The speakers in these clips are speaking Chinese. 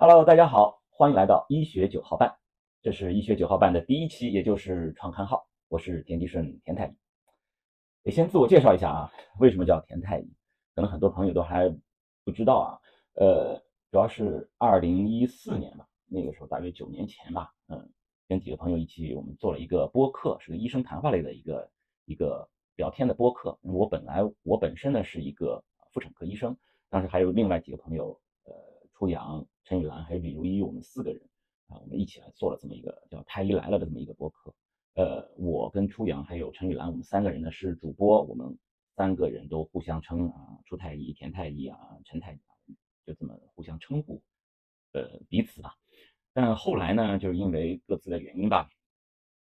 Hello，大家好，欢迎来到医学九号半，这是医学九号半的第一期，也就是创刊号。我是田吉顺田太医，得先自我介绍一下啊，为什么叫田太医？可能很多朋友都还不知道啊。呃，主要是二零一四年吧，那个时候大约九年前吧，嗯，跟几个朋友一起，我们做了一个播客，是个医生谈话类的一个一个聊天的播客。我本来我本身呢是一个妇产科医生，当时还有另外几个朋友，初阳。陈雨兰还有李如一，我们四个人啊，我们一起来做了这么一个叫“太医来了”的这么一个播客。呃，我跟初阳还有陈雨兰，我们三个人呢是主播，我们三个人都互相称啊，初太医、田太医啊、陈太医，啊就这么互相称呼，呃，彼此吧。但后来呢，就是因为各自的原因吧，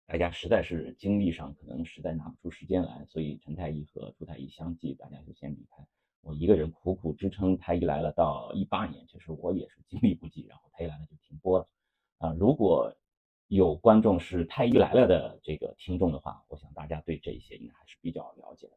大家实在是精力上可能实在拿不出时间来，所以陈太医和初太医相继，大家就先离开。我一个人苦苦支撑，太医来了到一八年，其实我也是精力不济，然后太医来了就停播了。啊，如果有观众是太医来了的这个听众的话，我想大家对这些应该还是比较了解的。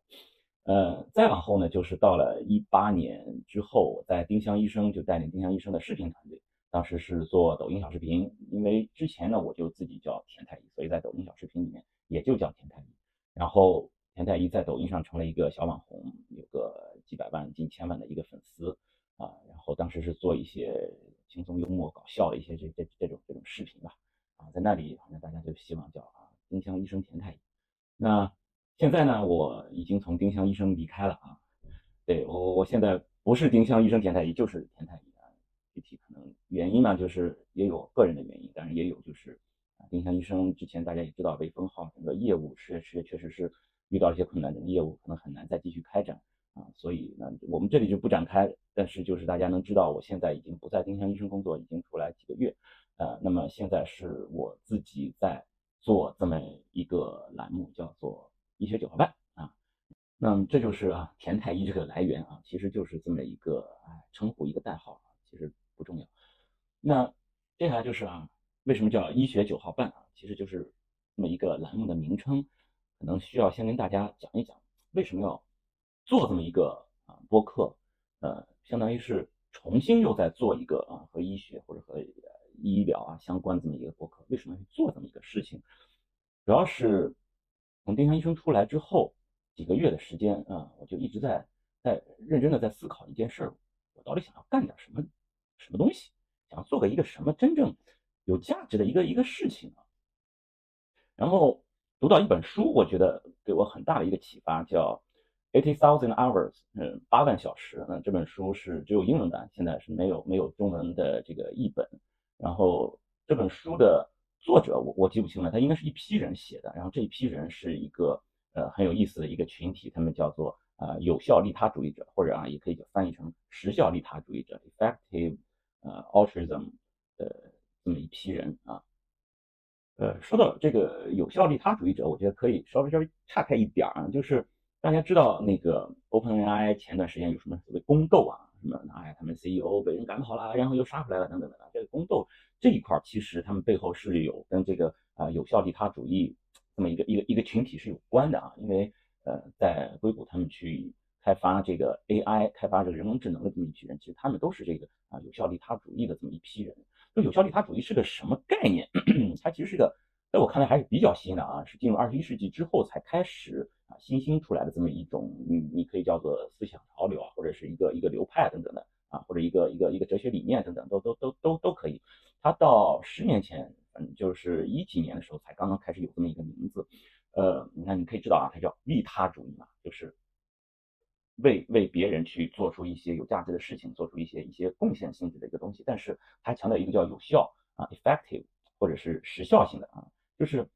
呃，再往后呢，就是到了一八年之后，我在丁香医生就带领丁香医生的视频团队，当时是做抖音小视频，因为之前呢我就自己叫田太医，所以在抖音小视频里面也就叫田太医，然后。田太医在抖音上成了一个小网红，有个几百万、近千万的一个粉丝啊。然后当时是做一些轻松幽默、搞笑的一些这这这种这种视频吧啊，在那里好像大家就希望叫啊丁香医生田太医。那现在呢，我已经从丁香医生离开了啊。对我我现在不是丁香医生田太医，就是田太医啊。具体可能原因呢，就是也有个人的原因，当然也有就是啊丁香医生之前大家也知道，被封号整个业务是是确实是。遇到一些困难，这个业务可能很难再继续开展啊，所以呢，我们这里就不展开。但是就是大家能知道，我现在已经不在丁香医生工作，已经出来几个月，呃，那么现在是我自己在做这么一个栏目，叫做医学九号半啊。那么这就是啊田太医这个来源啊，其实就是这么一个哎称呼一个代号啊，其实不重要。那接下来就是啊，为什么叫医学九号半啊？其实就是这么一个栏目的名称。可能需要先跟大家讲一讲，为什么要做这么一个啊播客，呃，相当于是重新又在做一个啊和医学或者和医疗啊相关这么一个播客。为什么要做这么一个事情？主要是从丁香医生出来之后几个月的时间啊，我就一直在在认真的在思考一件事儿，我到底想要干点什么什么东西，想要做个一个什么真正有价值的一个一个事情啊，然后。读到一本书，我觉得给我很大的一个启发，叫《Eighty Thousand Hours》，嗯，八万小时。那这本书是只有英文版，现在是没有没有中文的这个译本。然后这本书的作者我我记不清了，他应该是一批人写的。然后这一批人是一个呃很有意思的一个群体，他们叫做啊有效利他主义者，或者啊也可以翻译成时效利他主义者 （Effective 呃 Altruism） 的这么一批人啊。呃，说到这个有效利他主义者，我觉得可以稍微稍微岔开一点啊，就是大家知道那个 OpenAI 前段时间有什么所谓宫斗啊，什么哎呀他们 CEO 被人赶跑了，然后又杀回来了等等等等，这个宫斗这一块其实他们背后是有跟这个啊有效利他主义这么一个一个一个群体是有关的啊，因为呃在硅谷他们去开发这个 AI，开发这个人工智能的这么一批人，其实他们都是这个啊有效利他主义的这么一批人。有效利他主义是个什么概念？它其实是个，在我看来还是比较新的啊，是进入二十一世纪之后才开始啊新兴出来的这么一种，你你可以叫做思想潮流啊，或者是一个一个流派等等的啊，或者一个一个一个哲学理念等等，都都都都都可以。它到十年前，嗯，就是一几年的时候才刚刚开始有这么一个名字，呃，你看你可以知道啊，它叫利他主义嘛，就是。为为别人去做出一些有价值的事情，做出一些一些贡献性质的一个东西，但是它强调一个叫有效啊，effective，或者是时效性的啊，就是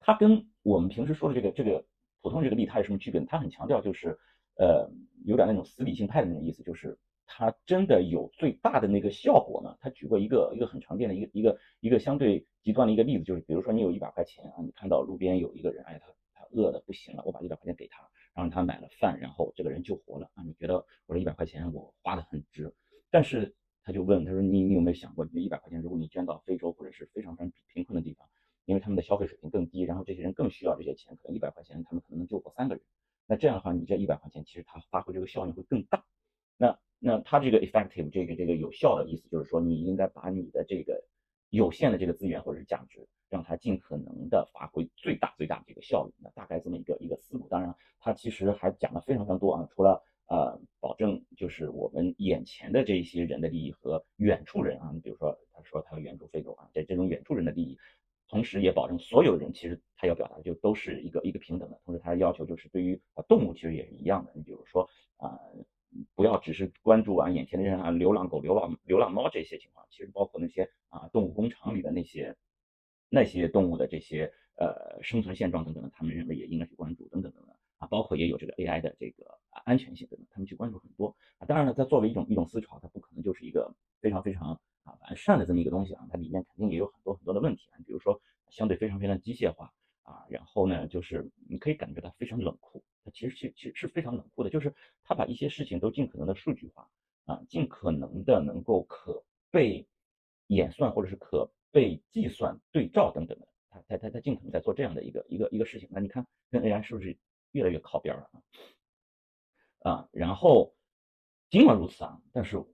它跟我们平时说的这个这个普通这个利他有什么区别呢？它很强调就是呃有点那种死理性派的那种意思，就是它真的有最大的那个效果呢？他举过一个一个很常见的一个一个一个相对极端的一个例子，就是比如说你有一百块钱啊，你看到路边有一个人，哎他他饿的不行了，我把一百块钱给他。让他买了饭，然后这个人救活了啊！你觉得我这一百块钱我花的很值？但是他就问他说：“你你有没有想过，你这一百块钱如果你捐到非洲或者是非常非常贫困的地方，因为他们的消费水平更低，然后这些人更需要这些钱，可能一百块钱他们可能能救活三个人。那这样的话，你这一百块钱其实它发挥这个效应会更大。那那它这个 effective 这个这个有效的意思就是说，你应该把你的这个有限的这个资源或者是价值，让它尽可能的发挥最大最大的这个效率。那大概这么一个一个思路。当然，它其实还讲了非常非常多啊，除了呃保证就是我们眼前的这些人的利益和远处人啊，你比如说他说他要援助非洲啊，在这种远处人的利益。同时也保证所有人其实他要表达的就都是一个一个平等的，同时他的要求就是对于啊动物其实也是一样的。你比如说啊，不要只是关注啊眼前的人啊流浪狗、流浪流浪猫这些情况，其实包括那些啊动物工厂里的那些那些动物的这些呃生存现状等等的，他们认为也应该去关注等等等等啊，包括也有这个 AI 的这个安全性等等，他们去关注很多。当然了，它作为一种一种思潮，它不可能就是一个非常非常。啊，完善的这么一个东西啊，它里面肯定也有很多很多的问题啊，比如说相对非常非常机械化啊，然后呢，就是你可以感觉它非常冷酷，它其实其其实是非常冷酷的，就是它把一些事情都尽可能的数据化啊，尽可能的能够可被演算或者是可被计算对照等等的，它它它它尽可能在做这样的一个一个一个事情，那你看跟 AI 是不是越来越靠边了啊？啊，然后尽管如此啊，但是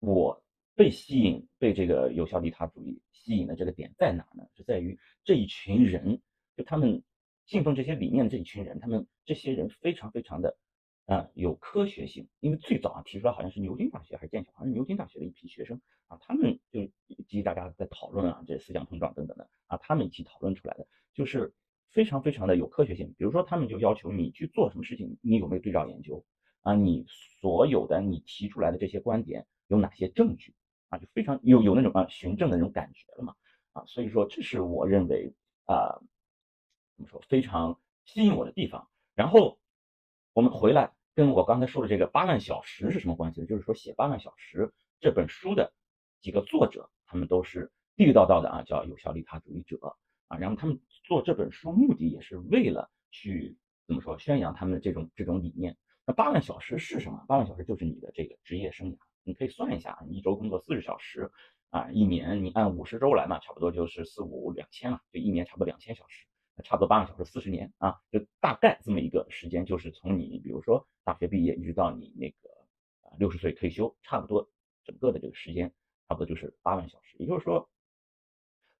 我。被吸引，被这个有效利他主义吸引的这个点在哪呢？是在于这一群人，就他们信奉这些理念的这一群人，他们这些人非常非常的啊有科学性。因为最早啊提出来好像是牛津大学还是剑桥，好像是牛津大学的一批学生啊，他们就叽叽喳喳在讨论啊，这思想碰撞等等的啊，他们一起讨论出来的，就是非常非常的有科学性。比如说，他们就要求你去做什么事情，你有没有对照研究啊？你所有的你提出来的这些观点有哪些证据？啊，就非常有有那种啊循证的那种感觉了嘛，啊，所以说这是我认为啊怎么说非常吸引我的地方。然后我们回来跟我刚才说的这个八万小时是什么关系呢？就是说写八万小时这本书的几个作者，他们都是地地道道的啊，叫有效利他主义者啊。然后他们做这本书目的也是为了去怎么说宣扬他们的这种这种理念。那八万小时是什么？八万小时就是你的这个职业生涯。你可以算一下啊，一周工作四十小时，啊，一年你按五十周来嘛，差不多就是四五两千了，就一年差不多两千小时，差不多八个小时四十年啊，就大概这么一个时间，就是从你比如说大学毕业一直到你那个啊六十岁退休，差不多整个的这个时间差不多就是八万小时，也就是说，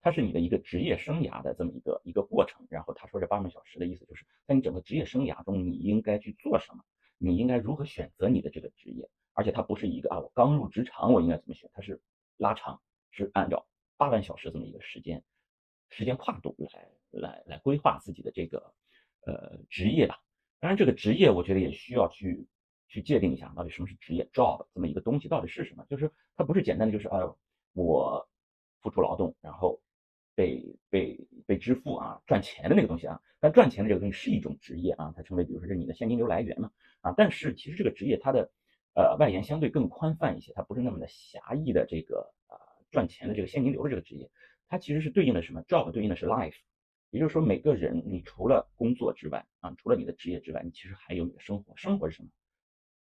它是你的一个职业生涯的这么一个一个过程。然后他说这八万小时的意思就是在你整个职业生涯中，你应该去做什么，你应该如何选择你的这个职业。而且它不是一个啊，我刚入职场我应该怎么选？它是拉长，是按照八万小时这么一个时间时间跨度来来来规划自己的这个呃职业吧。当然，这个职业我觉得也需要去去界定一下，到底什么是职业 job 这么一个东西到底是什么？就是它不是简单的就是哎呦，我付出劳动然后被被被支付啊赚钱的那个东西啊。但赚钱的这个东西是一种职业啊，它成为比如说是你的现金流来源嘛啊。但是其实这个职业它的呃，外延相对更宽泛一些，它不是那么的狭义的这个啊赚钱的这个现金流的这个职业，它其实是对应的什么？job 对应的是 life，也就是说每个人你除了工作之外啊，除了你的职业之外，你其实还有你的生活。生活是什么？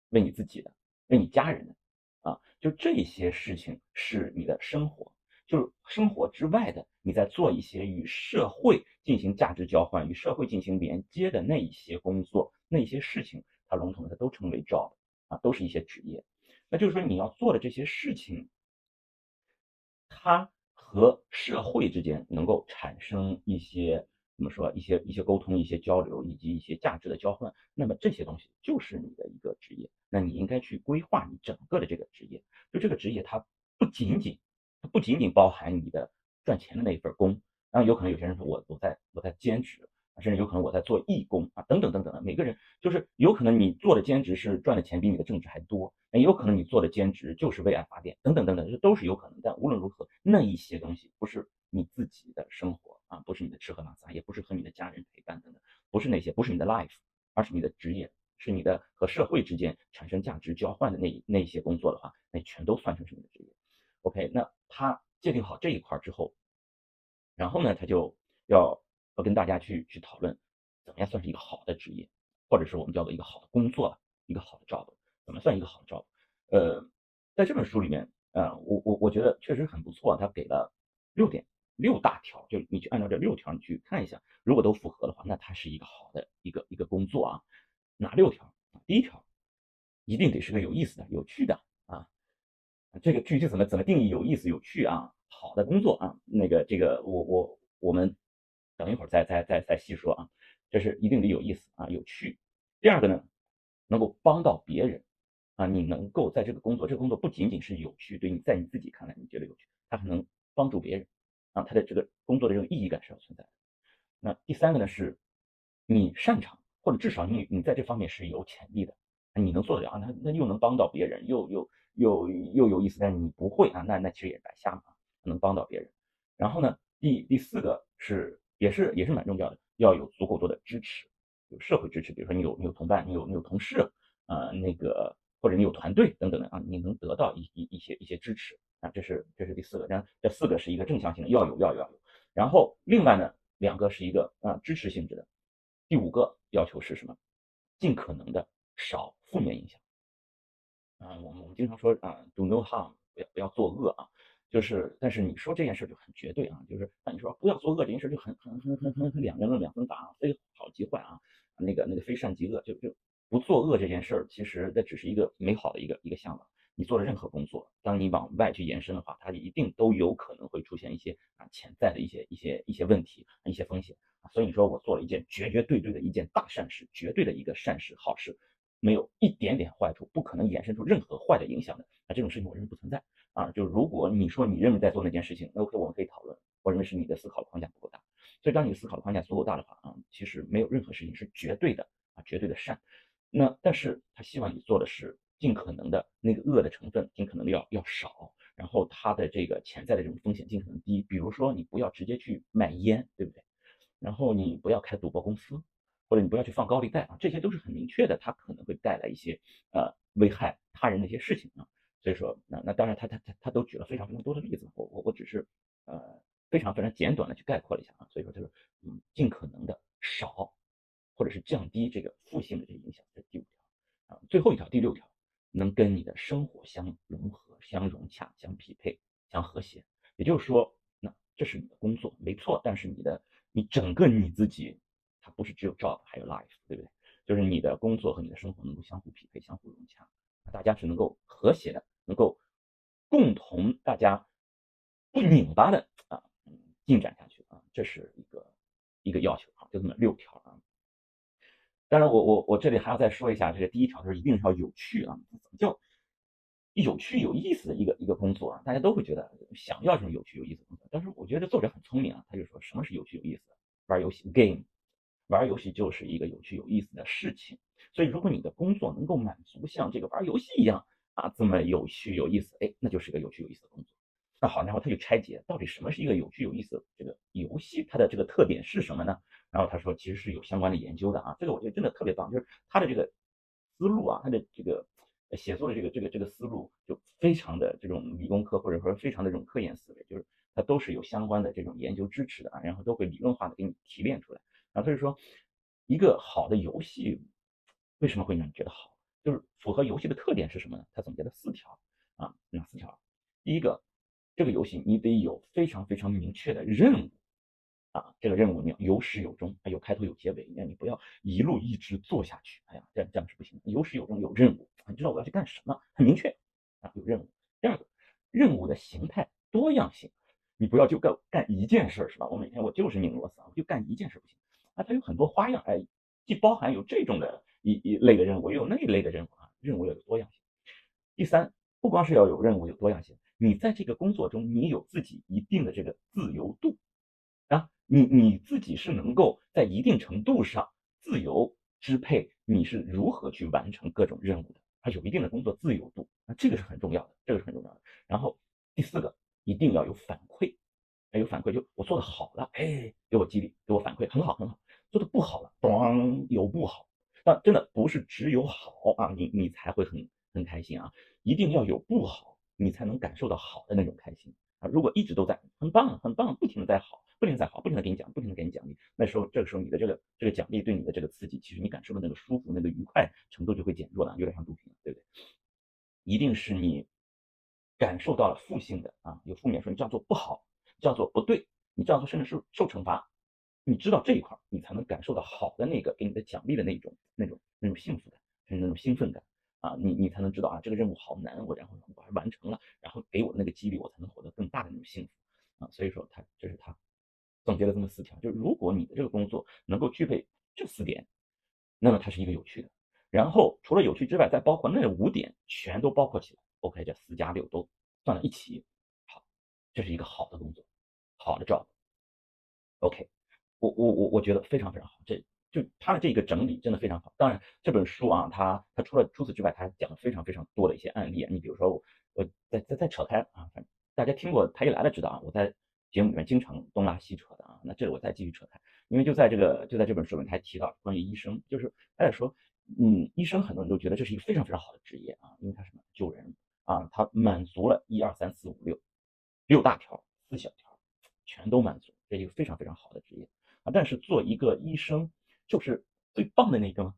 为你自己的，为你家人的啊，就这些事情是你的生活，就是生活之外的，你在做一些与社会进行价值交换、与社会进行连接的那一些工作、那些事情，它笼统的它都称为 job。都是一些职业，那就是说你要做的这些事情，它和社会之间能够产生一些怎么说一些一些沟通、一些交流以及一些价值的交换，那么这些东西就是你的一个职业。那你应该去规划你整个的这个职业，就这个职业它不仅仅它不仅仅包含你的赚钱的那一份工，然后有可能有些人说我我在我在兼职。甚至有可能我在做义工啊，等等等等的，每个人就是有可能你做的兼职是赚的钱比你的正职还多，也有可能你做的兼职就是为爱发电，等等等等，这都是有可能。但无论如何，那一些东西不是你自己的生活啊，不是你的吃喝拉撒，也不是和你的家人陪伴等等，不是那些，不是你的 life，而是你的职业，是你的和社会之间产生价值交换的那那些工作的话，那全都算成是你的职业。OK，那他界定好这一块之后，然后呢，他就要。要跟大家去去讨论，怎么样算是一个好的职业，或者是我们叫做一个好的工作，一个好的 job，怎么算一个好的 job？呃，在这本书里面，呃，我我我觉得确实很不错，他给了六点六大条，就你去按照这六条你去看一下，如果都符合的话，那它是一个好的一个一个工作啊。哪六条？第一条，一定得是个有意思的、有趣的啊。这个具体怎么怎么定义有意思、有趣啊？好的工作啊，那个这个我我我们等一会儿再再再再细说啊。这是一定得有意思啊，有趣。第二个呢，能够帮到别人啊，你能够在这个工作，这个工作不仅仅是有趣，对你在你自己看来你觉得有趣，它可能帮助别人啊，它的这个工作的这种意义感是要存在的。那第三个呢，是你擅长，或者至少你你在这方面是有潜力的，你能做得了啊，那那又能帮到别人，又又又又有意思，但是你不会啊，那那其实也白瞎嘛，能帮到别人。然后呢，第第四个是也是也是蛮重要的。要有足够多的支持，有社会支持，比如说你有你有同伴，你有你有同事，呃，那个或者你有团队等等的啊，你能得到一一一些一些支持啊，这是这是第四个，这这四个是一个正向性的，要有要有要有。然后另外呢，两个是一个啊支持性质的，第五个要求是什么？尽可能的少负面影响啊，我们我们经常说啊，do no harm，不要不要作恶啊。就是，但是你说这件事就很绝对啊，就是那你说不要作恶这件事就很很很很很很两个人两分法啊，非好即坏啊，那个那个非善即恶，就就不作恶这件事儿，其实那只是一个美好的一个一个向往。你做的任何工作，当你往外去延伸的话，它一定都有可能会出现一些啊潜在的一些一些一些问题一些风险啊。所以你说我做了一件绝绝对对的一件大善事，绝对的一个善事好事，没有一点点坏处，不可能衍生出任何坏的影响的啊，这种事情我认为不存在。啊，就如果你说你认为在做那件事情，那 OK，我们可以讨论。我认为是你的思考的框架不够大，所以当你思考的框架足够大的话啊，其实没有任何事情是绝对的啊，绝对的善。那但是他希望你做的是尽可能的那个恶的成分尽可能的要要少，然后它的这个潜在的这种风险尽可能低。比如说你不要直接去卖烟，对不对？然后你不要开赌博公司，或者你不要去放高利贷啊，这些都是很明确的，它可能会带来一些呃危害他人的一些事情啊。所以说，那那当然，他他他他都举了非常非常多的例子，我我我只是呃非常非常简短的去概括了一下啊。所以说，他说，嗯，尽可能的少，或者是降低这个负性的这个影响，这第五条啊。最后一条，第六条，能跟你的生活相融合、相融洽、相匹配、相和谐。也就是说，那这是你的工作没错，但是你的你整个你自己，它不是只有 job 还有 life，对不对？就是你的工作和你的生活能够相互匹配、相互融洽，大家是能够和谐的。能够共同大家不拧巴的啊进展下去啊，这是一个一个要求啊，就这么六条啊。当然，我我我这里还要再说一下，这个第一条就是一定是要有趣啊。怎么叫有趣有意思的一个一个工作啊？大家都会觉得想要这种有趣有意思的工作，但是我觉得作者很聪明啊，他就说什么是有趣有意思？玩游戏 game，玩游戏就是一个有趣有意思的事情。所以，如果你的工作能够满足像这个玩游戏一样。啊，这么有趣有意思，哎，那就是个有趣有意思的工作。那好，然后他就拆解到底什么是一个有趣有意思的这个游戏，它的这个特点是什么呢？然后他说，其实是有相关的研究的啊。这个我觉得真的特别棒，就是他的这个思路啊，他的这个写作的这个这个这个思路就非常的这种理工科或者说非常的这种科研思维，就是它都是有相关的这种研究支持的啊，然后都会理论化的给你提炼出来。然后他就说，一个好的游戏为什么会让你觉得好？就是符合游戏的特点是什么呢？他总结了四条啊，哪四条？第一个，这个游戏你得有非常非常明确的任务啊，这个任务你要有始有终，有开头有结尾，那你不要一路一直做下去，哎呀，这样这样是不行的。有始有终，有任务，你知道我要去干什么，很明确啊，有任务。第二个，任务的形态多样性，你不要就干干一件事是吧？我每天我就是拧螺丝啊，我就干一件事不行啊，它有很多花样，哎，既包含有这种的。一一类的任务，也有那一类的任务啊，任务要有多样性。第三，不光是要有任务有多样性，你在这个工作中，你有自己一定的这个自由度啊，你你自己是能够在一定程度上自由支配你是如何去完成各种任务的，它有一定的工作自由度，那这个是很重要的，这个是很重要的。然后第四个，一定要有反馈，有反馈就我做的好了，哎，给我激励，给我反馈，很好很好，做的不好了，咣，有不好。但真的不是只有好啊，你你才会很很开心啊，一定要有不好，你才能感受到好的那种开心啊。如果一直都在很棒很棒，不停的在好，不停的在好，不停的给你讲，不停的给你奖励，那时候这个时候你的这个这个奖励对你的这个刺激，其实你感受的那个舒服、那个愉快程度就会减弱了，有点像毒品，对不对？一定是你感受到了负性的啊，有负面说你这样做不好，叫做不对，你这样做甚至是受惩罚。你知道这一块，你才能感受到好的那个给你的奖励的那种、那种、那种幸福感，是那种兴奋感啊，你你才能知道啊，这个任务好难，我然后我还完成了，然后给我那个激励，我才能获得更大的那种幸福啊。所以说他这是他总结了这么四条，就是如果你的这个工作能够具备这四点，那么它是一个有趣的。然后除了有趣之外，再包括那五点全都包括起来，OK，这四加六都算到一起，好，这是一个好的工作，好的 job。OK，我我我我觉得非常非常好，这就他的这个整理真的非常好。当然这本书啊，他他除了除此之外，他还讲了非常非常多的一些案例啊。你比如说我我再再再扯开啊，反正大家听过他一来了知道啊，我在节目里面经常东拉西扯的啊。那这我再继续扯开，因为就在这个就在这本书里面还提到关于医生，就是他在说。嗯，医生很多人都觉得这是一个非常非常好的职业啊，因为他什么救人啊，他满足了一二三四五六六大条，四小条全都满足，这一个非常非常好的职业啊。但是做一个医生就是最棒的那个吗？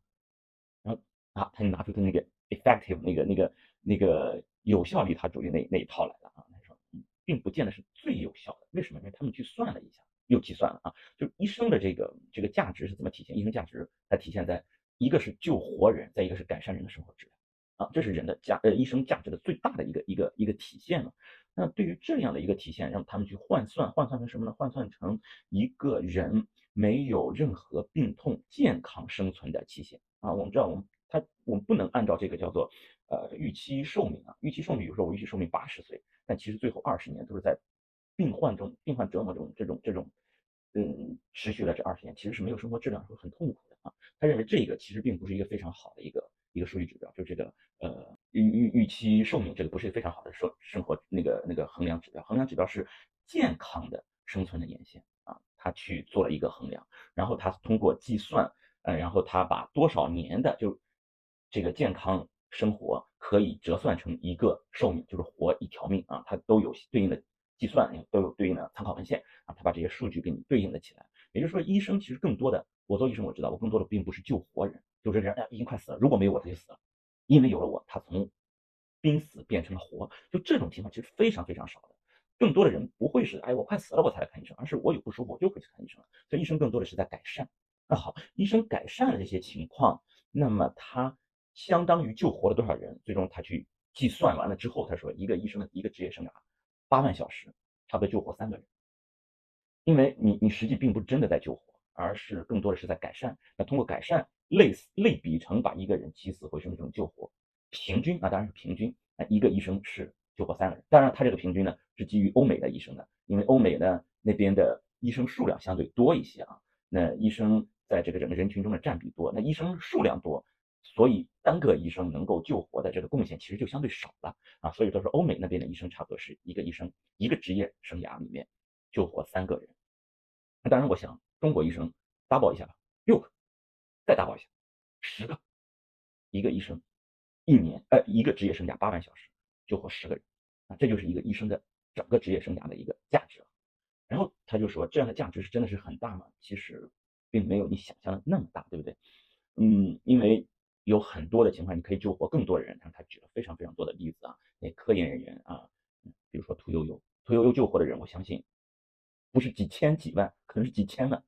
然后啊，他就拿出他那个 effective 那个那个那个有效利他主义那那一套来了啊。他说，并不见得是最有效的，为什么？因为他们去算了一下，又计算了啊，就医生的这个这个价值是怎么体现？医生价值它体现在。一个是救活人，再一个是改善人的生活质量，啊，这是人的价呃医生价值的最大的一个一个一个体现了。那对于这样的一个体现，让他们去换算，换算成什么呢？换算成一个人没有任何病痛、健康生存的期限啊。我们知道，我们他我们不能按照这个叫做呃预期寿命啊，预期寿命，比如说我预期寿命八十岁，但其实最后二十年都是在病患中、病患折磨中这种这种嗯持续了这二十年，其实是没有生活质量，会很痛苦的啊。他认为这个其实并不是一个非常好的一个一个数据指标，就这个呃预预预期寿命这个不是非常好的生生活那个那个衡量指标，衡量指标是健康的生存的年限啊，他去做了一个衡量，然后他通过计算，呃，然后他把多少年的就这个健康生活可以折算成一个寿命，就是活一条命啊，它都有对应的计算，都有对应的参考文献啊，他把这些数据给你对应了起来，也就是说，医生其实更多的。我做医生，我知道我更多的并不是救活人，就是人哎已经快死了，如果没有我他就死了，因为有了我，他从濒死变成了活，就这种情况其实非常非常少的。更多的人不会是哎我快死了我才来看医生，而是我有不舒服我就会去看医生了。所以医生更多的是在改善。那好，医生改善了这些情况，那么他相当于救活了多少人？最终他去计算完了之后，他说一个医生的一个职业生涯八万小时，差不多救活三个人，因为你你实际并不是真的在救活。而是更多的是在改善。那通过改善类似类比成把一个人起死回生这种救活，平均啊当然是平均啊一个医生是救活三个人。当然他这个平均呢是基于欧美的医生的，因为欧美呢那边的医生数量相对多一些啊。那医生在这个整个人群中的占比多，那医生数量多，所以单个医生能够救活的这个贡献其实就相对少了啊。所以都说欧美那边的医生差不多是一个医生一个职业生涯里面救活三个人。那当然我想。中国医生 double 一下吧，六个，再 double 一下，十个，一个医生一年，呃，一个职业生涯八万小时救活十个人，啊，这就是一个医生的整个职业生涯的一个价值了。然后他就说，这样的价值是真的是很大吗？其实并没有你想象的那么大，对不对？嗯，因为有很多的情况你可以救活更多的人。他举了非常非常多的例子啊，那科研人员啊，比如说屠呦呦，屠呦呦救活的人，我相信。不是几千几万，可能是几千万，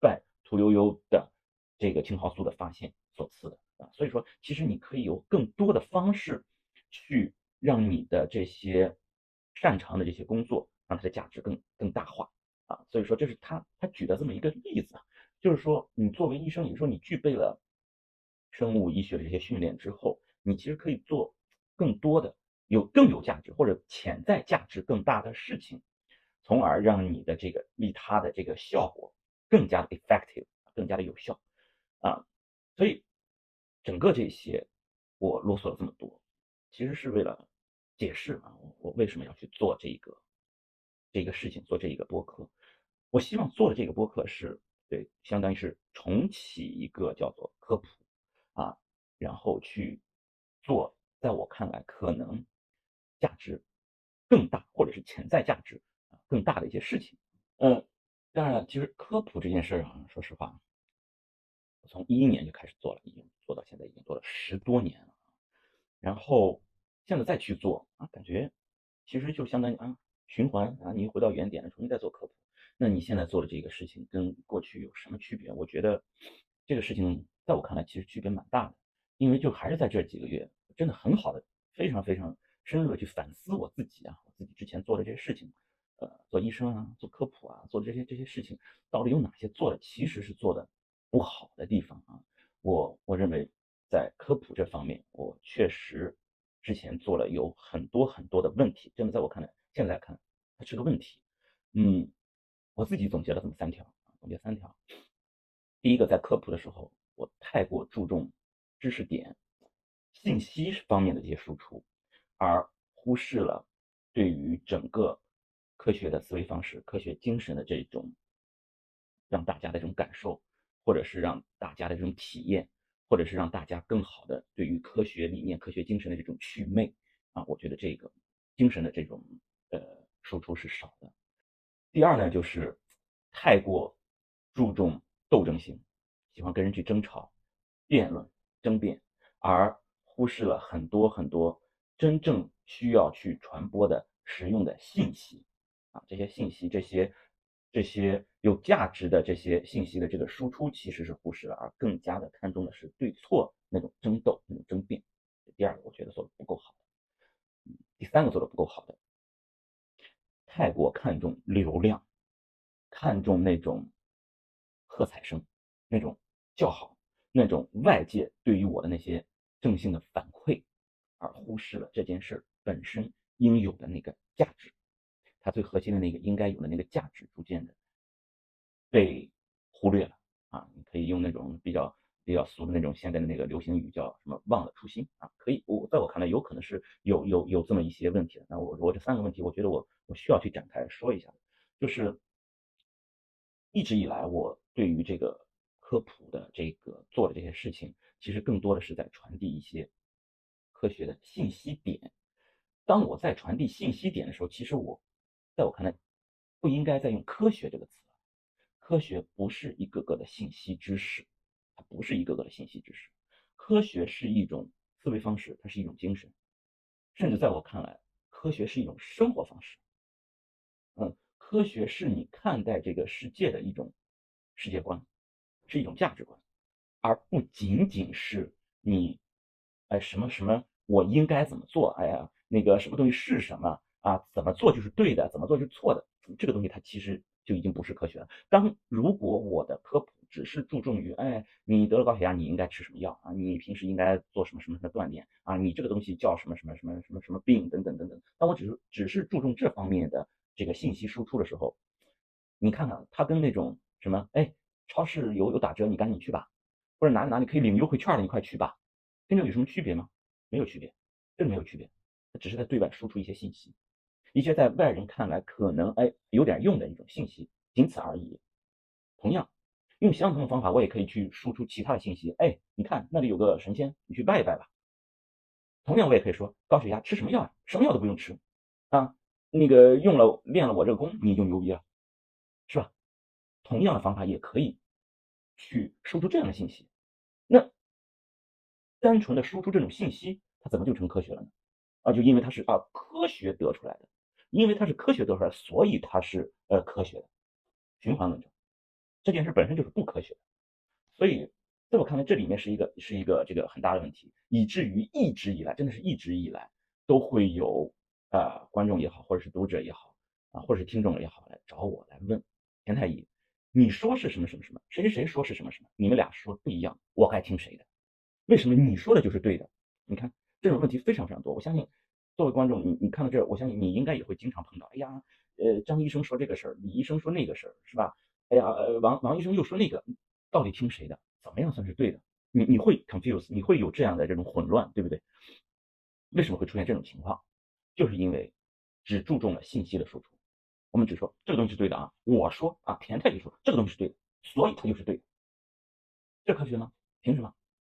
拜屠呦呦的这个青蒿素的发现所赐的啊。所以说，其实你可以有更多的方式去让你的这些擅长的这些工作，让它的价值更更大化啊。所以说，这是他他举的这么一个例子，就是说，你作为医生，你说你具备了生物医学的这些训练之后，你其实可以做更多的有更有价值或者潜在价值更大的事情。从而让你的这个利他的这个效果更加的 effective，更加的有效啊！所以整个这些我啰嗦了这么多，其实是为了解释啊，我为什么要去做这个这个事情，做这一个播客。我希望做的这个播客是对，相当于是重启一个叫做科普啊，然后去做，在我看来可能价值更大，或者是潜在价值啊。更大的一些事情，嗯，当然了，其实科普这件事啊，说实话，我从一一年就开始做了，已经做到现在已经做了十多年了，然后现在再去做啊，感觉其实就相当于啊循环啊，你回到原点了，重新再做科普。那你现在做的这个事情跟过去有什么区别？我觉得这个事情在我看来其实区别蛮大的。因为就还是在这几个月，真的很好的，非常非常深入的去反思我自己啊，我自己之前做的这些事情，呃，做医生啊，做科普啊，做这些这些事情，到底有哪些做的其实是做的不好的地方啊？我我认为在科普这方面，我确实之前做了有很多很多的问题，真的在我看来，现在看它是个问题。嗯，我自己总结了这么三条啊，总结三条。第一个，在科普的时候，我太过注重知识点、信息方面的这些输出，而忽视了对于整个科学的思维方式、科学精神的这种让大家的这种感受，或者是让大家的这种体验，或者是让大家更好的对于科学理念、科学精神的这种祛魅啊，我觉得这个精神的这种呃输出是少的。第二呢，就是太过注重。斗争性，喜欢跟人去争吵、辩论、争辩，而忽视了很多很多真正需要去传播的实用的信息啊！这些信息、这些这些有价值的这些信息的这个输出，其实是忽视了，而更加的看重的是对错那种争斗、那种争辩。第二个，我觉得做的不够好。第三个做的不够好的，太过看重流量，看重那种。喝彩声，那种叫好，那种外界对于我的那些正性的反馈，而忽视了这件事本身应有的那个价值，它最核心的那个应该有的那个价值，逐渐的被忽略了啊！你可以用那种比较比较俗的那种现在的那个流行语叫什么“忘了初心”啊？可以，我在我看来有可能是有有有这么一些问题的。那我我这三个问题，我觉得我我需要去展开说一下，就是一直以来我。对于这个科普的这个做的这些事情，其实更多的是在传递一些科学的信息点。当我在传递信息点的时候，其实我在我看来不应该再用科学这个词了。科学不是一个个的信息知识，它不是一个个的信息知识。科学是一种思维方式，它是一种精神，甚至在我看来，科学是一种生活方式。嗯，科学是你看待这个世界的一种。世界观是一种价值观，而不仅仅是你，哎，什么什么，我应该怎么做？哎呀，那个什么东西是什么啊？怎么做就是对的，怎么做就是错的？这个东西它其实就已经不是科学了。当如果我的科普只是注重于，哎，你得了高血压，你应该吃什么药啊？你平时应该做什么什么什么锻炼啊？你这个东西叫什么什么什么什么什么病等等等等。当我只是只是注重这方面的这个信息输出的时候，你看看它跟那种。什么？哎，超市有有打折，你赶紧去吧。或者哪里哪里可以领优惠券的，你快去吧。跟这有什么区别吗？没有区别，真的没有区别。它只是在对外输出一些信息，一些在外人看来可能哎有点用的一种信息，仅此而已。同样，用相同的方法，我也可以去输出其他的信息。哎，你看那里有个神仙，你去拜一拜吧。同样，我也可以说高血压吃什么药啊？什么药都不用吃啊。那个用了练了我这个功，你就牛逼了，是吧？同样的方法也可以去输出这样的信息，那单纯的输出这种信息，它怎么就成科学了呢？啊，就因为它是啊科学得出来的，因为它是科学得出来，所以它是呃科学的，循环论证，这件事本身就是不科学的，所以在我看来，这里面是一个是一个这个很大的问题，以至于一直以来，真的是一直以来都会有啊观众也好，或者是读者也好啊，或者是听众也好，来找我来问田太医。你说是什么什么什么，谁谁谁说是什么什么，你们俩说不一样，我该听谁的？为什么你说的就是对的？你看这种问题非常非常多。我相信作为观众，你你看到这，我相信你应该也会经常碰到。哎呀，呃，张医生说这个事儿，李医生说那个事儿，是吧？哎呀，呃王王医生又说那个，到底听谁的？怎么样算是对的？你你会 confuse，你会有这样的这种混乱，对不对？为什么会出现这种情况？就是因为只注重了信息的输出。我们只说这个东西是对的啊，我说啊，田太医说这个东西是对的，所以它就是对的，这科学吗？凭什么？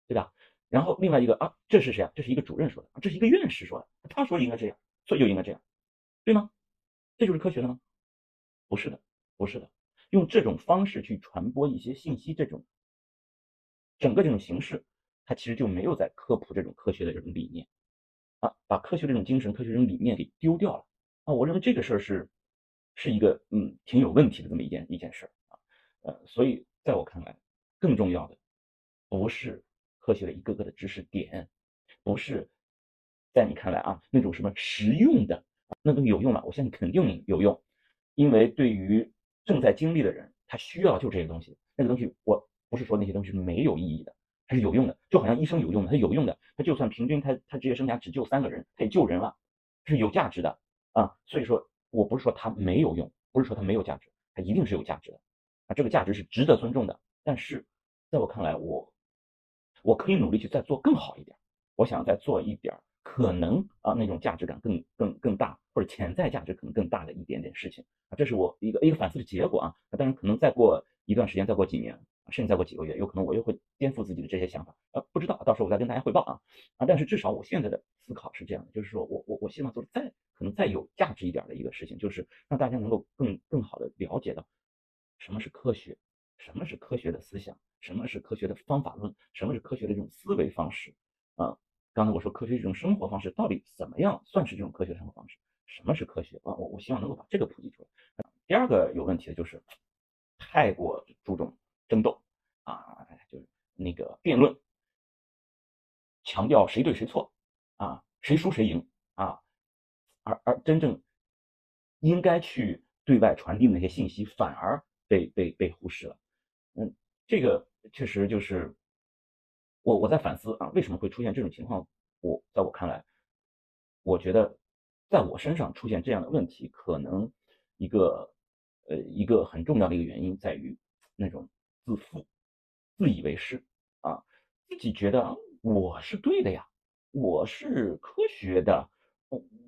对吧？然后另外一个啊，这是谁啊？这是一个主任说的，这是一个院士说的，他说应该这样，所以就应该这样，对吗？这就是科学了吗？不是的，不是的，用这种方式去传播一些信息，这种整个这种形式，它其实就没有在科普这种科学的这种理念啊，把科学这种精神、科学这种理念给丢掉了啊！我认为这个事儿是。是一个嗯挺有问题的这么一件一件事儿啊，呃，所以在我看来，更重要的不是科学的一个个的知识点，不是在你看来啊那种什么实用的，那东西有用吗？我相信肯定有用，因为对于正在经历的人，他需要就这些东西。那个东西，我不是说那些东西没有意义的，它是有用的，就好像医生有用的，它有用的，他就算平均他他职业生涯只救三个人，他也救人了，是有价值的啊。所以说我不是说他没有用，不是说他没有价值，他一定是有价值的啊，这个价值是值得尊重的。但是在我看来，我我可以努力去再做更好一点，我想再做一点可能啊那种价值感更更更大或者潜在价值可能更大的一点点事情啊，这是我一个一个反思的结果啊。当然可能再过。一段时间，再过几年，甚至再过几个月，有可能我又会颠覆自己的这些想法，啊，不知道，到时候我再跟大家汇报啊啊！但是至少我现在的思考是这样的，就是说我我我希望做的再可能再有价值一点的一个事情，就是让大家能够更更好的了解到什么是科学，什么是科学的思想，什么是科学的方法论，什么是科学的这种思维方式啊。刚才我说科学这种生活方式到底怎么样算是这种科学生活方式？什么是科学啊？我我希望能够把这个普及出来。第二个有问题的就是。太过注重争斗啊，就是那个辩论，强调谁对谁错啊，谁输谁赢啊，而而真正应该去对外传递的那些信息，反而被被被忽视了。嗯，这个确实就是我我在反思啊，为什么会出现这种情况？我在我看来，我觉得在我身上出现这样的问题，可能一个。呃，一个很重要的一个原因在于那种自负、自以为是啊，自己觉得我是对的呀，我是科学的，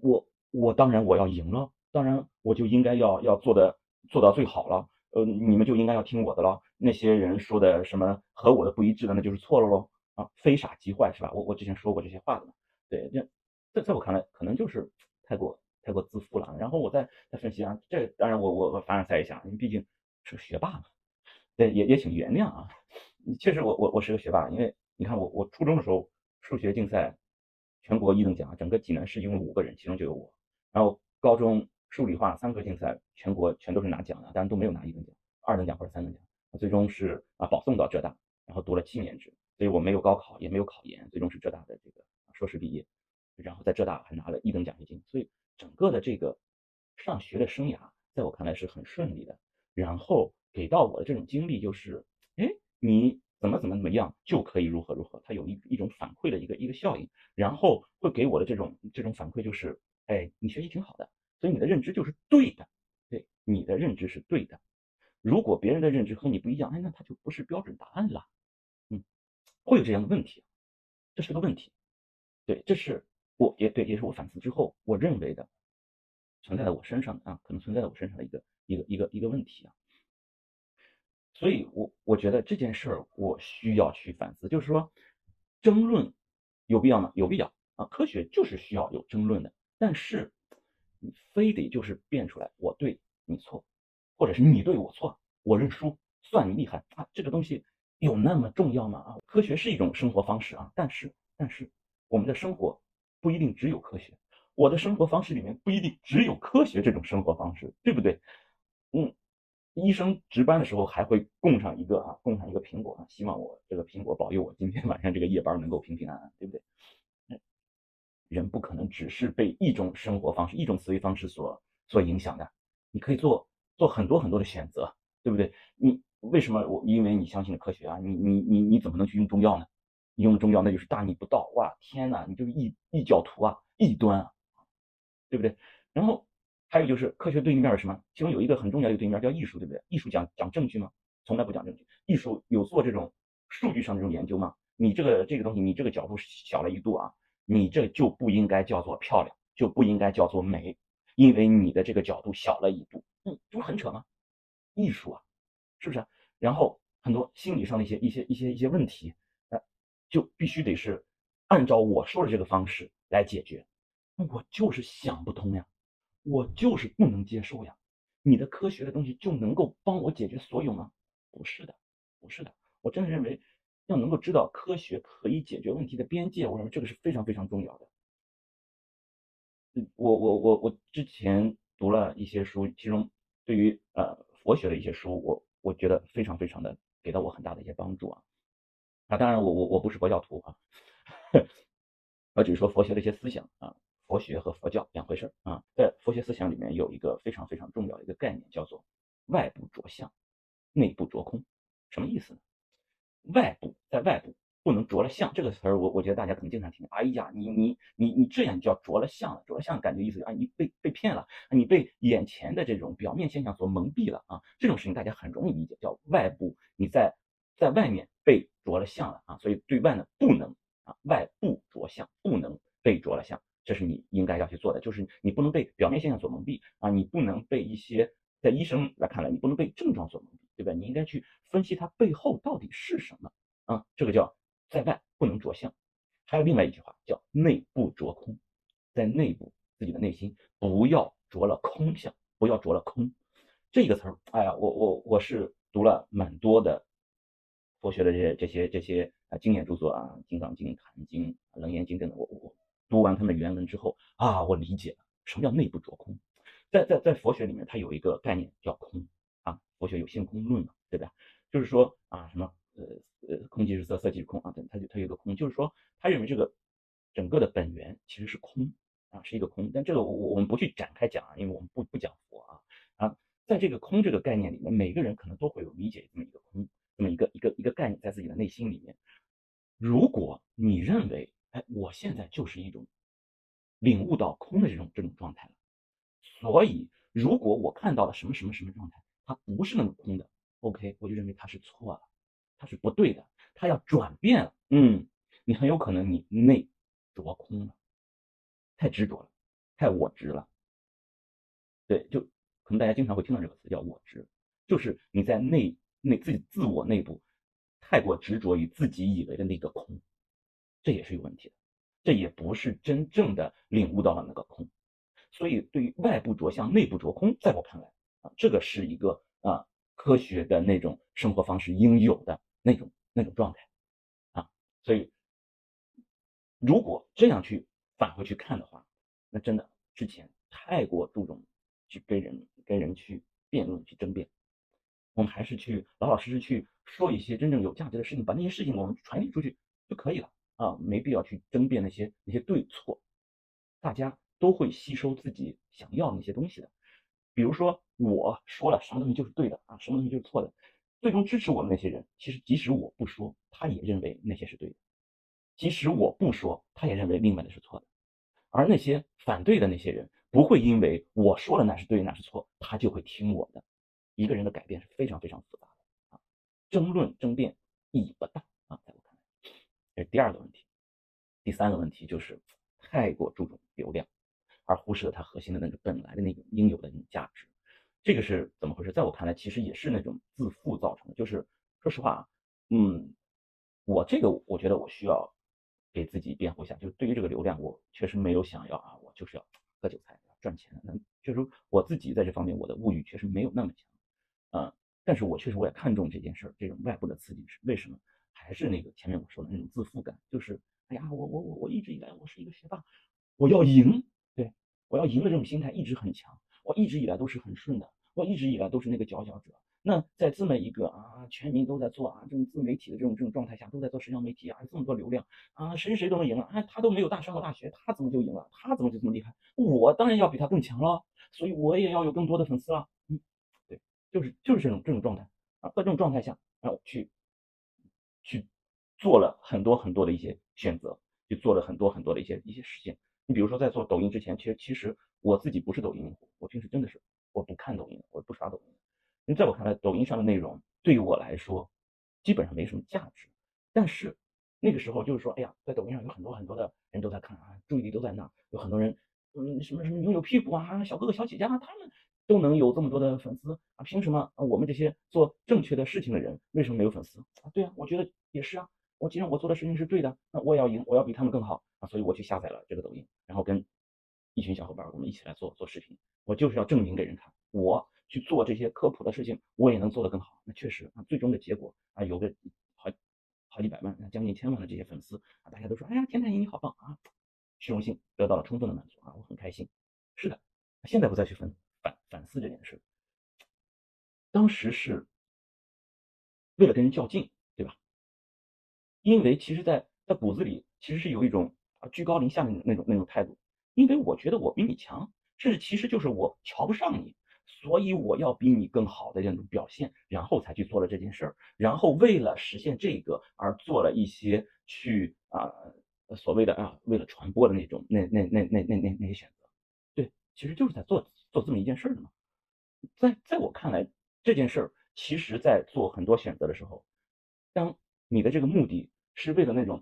我我当然我要赢了，当然我就应该要要做的做到最好了，呃，你们就应该要听我的了。那些人说的什么和我的不一致的，那就是错了喽啊，非傻即坏是吧？我我之前说过这些话的嘛，对，这在在我看来，可能就是太过。太过自负了，然后我再再分析啊，这当然我我我凡尔赛一下，因为毕竟是个学霸嘛，对，也也请原谅啊。确实我我我是个学霸，因为你看我我初中的时候数学竞赛全国一等奖，整个济南市一共五个人，其中就有我。然后高中数理化三科竞赛全国全都是拿奖的，但是都没有拿一等奖、二等奖或者三等奖。最终是啊保送到浙大，然后读了七年制，所以我没有高考也没有考研，最终是浙大的这个硕士毕业，然后在浙大还拿了一等奖学金，所以。整个的这个上学的生涯，在我看来是很顺利的。然后给到我的这种经历就是，哎，你怎么怎么怎么样就可以如何如何，它有一一种反馈的一个一个效应。然后会给我的这种这种反馈就是，哎，你学习挺好的，所以你的认知就是对的，对，你的认知是对的。如果别人的认知和你不一样，哎，那他就不是标准答案了。嗯，会有这样的问题，这是个问题。对，这是。我也对，也是我反思之后，我认为的存在在我身上的啊，可能存在在我身上的一个一个一个一个问题啊。所以，我我觉得这件事儿我需要去反思，就是说，争论有必要吗？有必要啊，科学就是需要有争论的。但是，你非得就是辩出来我对你错，或者是你对我错，我认输，算你厉害啊，这个东西有那么重要吗？啊，科学是一种生活方式啊，但是但是我们的生活。不一定只有科学，我的生活方式里面不一定只有科学这种生活方式，对不对？嗯，医生值班的时候还会供上一个啊，供上一个苹果啊，希望我这个苹果保佑我今天晚上这个夜班能够平平安安，对不对？人不可能只是被一种生活方式、一种思维方式所所影响的，你可以做做很多很多的选择，对不对？你为什么我因为你相信了科学啊？你你你你怎么能去用中药呢？你用中药那就是大逆不道哇！天哪，你这个异异教徒啊，异端啊，对不对？然后还有就是科学对立面是什么？其中有一个很重要的对立面叫艺术，对不对？艺术讲讲证据吗？从来不讲证据。艺术有做这种数据上的这种研究吗？你这个这个东西，你这个角度小了一度啊，你这就不应该叫做漂亮，就不应该叫做美，因为你的这个角度小了一度，嗯，这不很扯吗？艺术啊，是不是？然后很多心理上的一些一些一些一些问题。就必须得是按照我说的这个方式来解决，我就是想不通呀，我就是不能接受呀。你的科学的东西就能够帮我解决所有吗？不是的，不是的。我真的认为要能够知道科学可以解决问题的边界，我认为这个是非常非常重要的。我我我我之前读了一些书，其中对于呃佛学的一些书，我我觉得非常非常的给到我很大的一些帮助啊。啊，当然我我我不是佛教徒啊，我只是说佛学的一些思想啊，佛学和佛教两回事啊。在佛学思想里面有一个非常非常重要的一个概念，叫做外部着相，内部着空。什么意思呢？外部在外部不能着了相，这个词儿我我觉得大家可能经常听。哎呀，你你你你这样叫着了相了，着了相感觉意思啊，你被被骗了，你被眼前的这种表面现象所蒙蔽了啊。这种事情大家很容易理解，叫外部你在在外面被着了相了啊，所以对外呢不能啊外部着相，不能被着了相。这是你应该要去做的，就是你不能被表面现象所蒙蔽啊，你不能被一些在医生来看来，你不能被症状所蒙蔽，对吧？你应该去分析它背后到底是什么啊，这个叫在外不能着相。还有另外一句话叫内部着空，在内部自己的内心不要着了空相，不要着了空。这个词儿，哎呀，我我我是读了蛮多的佛学的这些这些这些啊经典著作啊，《金刚经》《坛经》《楞严经》等等，我我。读完他们的原文之后啊，我理解了什么叫内部着空。在在在佛学里面，它有一个概念叫空啊。佛学有性空论嘛，对吧？就是说啊，什么呃呃，空即是色，色即是空啊。等它就它有个空，就是说他认为这个整个的本源其实是空啊，是一个空。但这个我我们不去展开讲啊，因为我们不不讲佛啊啊。在这个空这个概念里面，每个人可能都会有理解这么一个空，这么一个一个一个概念在自己的内心里面。如果你认为，哎，我现在就是一种领悟到空的这种这种状态了，所以如果我看到了什么什么什么状态，它不是那么空的，OK，我就认为它是错了，它是不对的，它要转变了，嗯，你很有可能你内着空了，太执着了，太我执了，对，就可能大家经常会听到这个词叫我执，就是你在内内自己自我内部太过执着于自己以为的那个空。这也是有问题的，这也不是真正的领悟到了那个空，所以对于外部着相、内部着空，在我看来啊，这个是一个啊科学的那种生活方式应有的那种那种状态啊，所以如果这样去返回去看的话，那真的之前太过注重去跟人跟人去辩论去争辩，我们还是去老老实实去说一些真正有价值的事情，把那些事情我们传递出去就可以了。啊，没必要去争辩那些那些对错，大家都会吸收自己想要的那些东西的。比如说，我说了什么东西就是对的啊，什么东西就是错的。最终支持我的那些人，其实即使我不说，他也认为那些是对的；即使我不说，他也认为另外的是错的。而那些反对的那些人，不会因为我说了那是对那是错，他就会听我的。一个人的改变是非常非常复杂的啊，争论争辩意义不大啊，在我看来。这是第二个问题，第三个问题就是太过注重流量，而忽视了它核心的那个本来的那种应有的那种价值。这个是怎么回事？在我看来，其实也是那种自负造成的。就是说实话啊，嗯，我这个我觉得我需要给自己辩护一下。就是对于这个流量，我确实没有想要啊，我就是要割韭菜赚钱。那就是我自己在这方面，我的物欲确实没有那么强，嗯，但是我确实我也看重这件事儿，这种外部的刺激是为什么？还是那个前面我说的那种自负感，就是哎呀，我我我我一直以来我是一个学霸，我要赢，对我要赢的这种心态一直很强，我一直以来都是很顺的，我一直以来都是那个佼佼者。那在这么一个啊，全民都在做啊这种自媒体的这种这种状态下，都在做社交媒体啊，这么多流量啊，谁谁都能赢了，哎，他都没有大上过大学，他怎么就赢了？他怎么就这么厉害？我当然要比他更强了，所以我也要有更多的粉丝了。嗯，对，就是就是这种这种状态啊，在这种状态下，然后去。去做了很多很多的一些选择，去做了很多很多的一些一些事情。你比如说，在做抖音之前，其实其实我自己不是抖音用户，我平时真的是我不看抖音，我不刷抖音。因为在我看来，抖音上的内容对于我来说基本上没什么价值。但是那个时候就是说，哎呀，在抖音上有很多很多的人都在看啊，注意力都在那，有很多人，嗯，什么什么拥有屁股啊，小哥哥小姐姐啊，他们都能有这么多的粉丝啊，凭什么啊？我们这些做正确的事情的人为什么没有粉丝啊？对啊，我觉得也是啊。我既然我做的事情是对的，那我也要赢，我要比他们更好啊。所以我去下载了这个抖音，然后跟一群小伙伴我们一起来做做视频。我就是要证明给人看，我去做这些科普的事情，我也能做得更好。那确实啊，最终的结果啊，有个好好几百万、将近千万的这些粉丝啊，大家都说，哎呀，田太医你好棒啊，虚荣心得到了充分的满足啊，我很开心。是的，现在不再去分。反反思这件事，当时是为了跟人较劲，对吧？因为其实，在在骨子里其实是有一种啊居高临下的那种那种态度，因为我觉得我比你强，甚至其实就是我瞧不上你，所以我要比你更好的这种表现，然后才去做了这件事儿，然后为了实现这个而做了一些去啊所谓的啊为了传播的那种那那那那那那那些选择，对，其实就是在做做这么一件事儿嘛，在在我看来，这件事儿其实在做很多选择的时候，当你的这个目的。是为了那种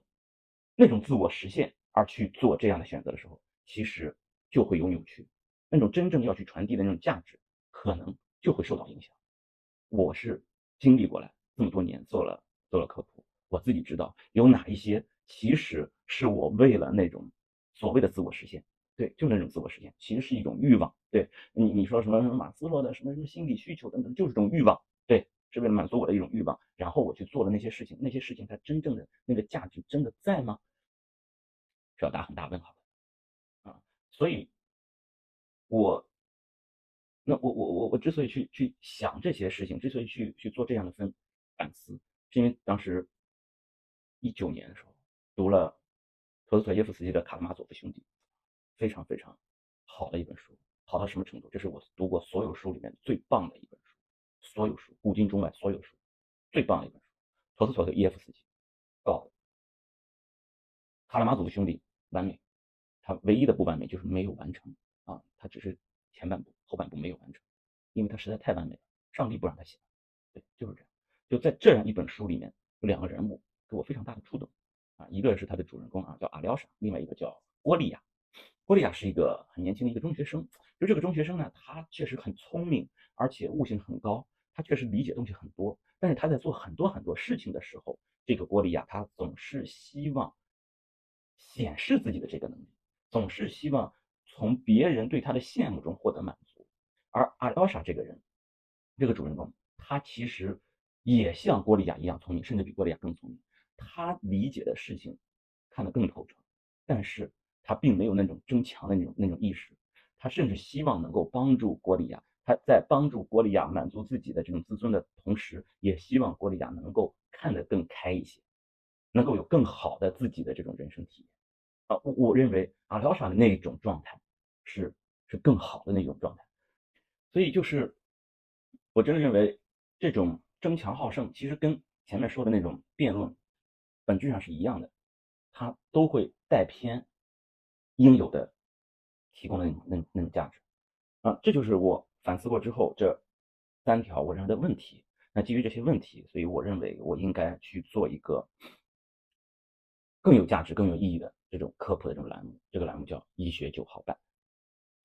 那种自我实现而去做这样的选择的时候，其实就会有扭曲。那种真正要去传递的那种价值，可能就会受到影响。我是经历过来这么多年做了做了科普，我自己知道有哪一些其实是我为了那种所谓的自我实现，对，就那种自我实现，其实是一种欲望。对你你说什么什么马斯洛的什么什么心理需求等等，就是这种欲望。对。是为了满足我的一种欲望，然后我去做了那些事情，那些事情它真正的那个价值真的在吗？是要打很大问号的！所以，我，那我我我我之所以去去想这些事情，之所以去去做这样的分反思，是因为当时一九年的时候读了托斯托耶夫斯基的《卡拉马佐夫兄弟》，非常非常好的一本书，好到什么程度？这是我读过所有书里面最棒的一本书。所有书，古今中外所有书，最棒的一本书，托斯托耶夫斯基，高的。卡拉马佐夫兄弟完美，他唯一的不完美就是没有完成啊，他只是前半部，后半部没有完成，因为他实在太完美了，上帝不让他写。对，就是这样。就在这样一本书里面，有两个人物给我非常大的触动啊，一个是他的主人公啊，叫阿廖沙，另外一个叫波利亚。波利亚是一个很年轻的一个中学生，就这个中学生呢，他确实很聪明，而且悟性很高。他确实理解东西很多，但是他在做很多很多事情的时候，这个郭利亚他总是希望显示自己的这个能力，总是希望从别人对他的羡慕中获得满足。而阿廖沙这个人，这个主人公，他其实也像郭丽亚一样聪明，甚至比郭丽亚更聪明。他理解的事情看得更透彻，但是他并没有那种争强的那种那种意识，他甚至希望能够帮助郭丽亚。他在帮助郭丽亚满足自己的这种自尊的同时，也希望郭丽亚能够看得更开一些，能够有更好的自己的这种人生体验。我我认为阿廖沙的那种状态是是更好的那种状态。所以就是我真的认为这种争强好胜，其实跟前面说的那种辩论本质上是一样的，它都会带偏应有的提供的那那那种价值。啊，这就是我。反思过之后，这三条我认为的问题，那基于这些问题，所以我认为我应该去做一个更有价值、更有意义的这种科普的这种栏目。这个栏目叫“医学九号办”，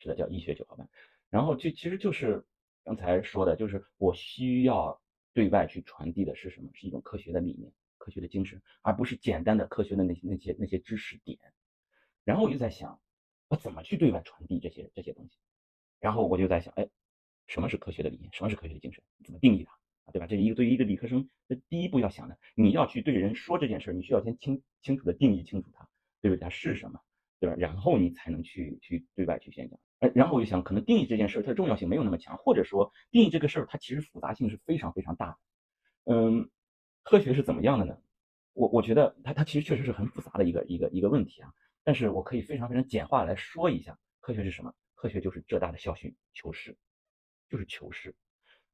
是的，叫“医学九号办”。然后就其实就是刚才说的，就是我需要对外去传递的是什么？是一种科学的理念、科学的精神，而不是简单的科学的那些那些那些知识点。然后我就在想，我怎么去对外传递这些这些东西？然后我就在想，哎。什么是科学的理念？什么是科学的精神？怎么定义它？对吧？这一个对于一个理科生的第一步要想的，你要去对人说这件事儿，你需要先清清楚的定义清楚它，对不对？它是什么，对吧？然后你才能去去对外去宣讲。哎，然后我就想，可能定义这件事儿它的重要性没有那么强，或者说定义这个事儿它其实复杂性是非常非常大的。嗯，科学是怎么样的呢？我我觉得它它其实确实是很复杂的一个一个一个问题啊。但是我可以非常非常简化来说一下，科学是什么？科学就是浙大的校训：求是。就是求是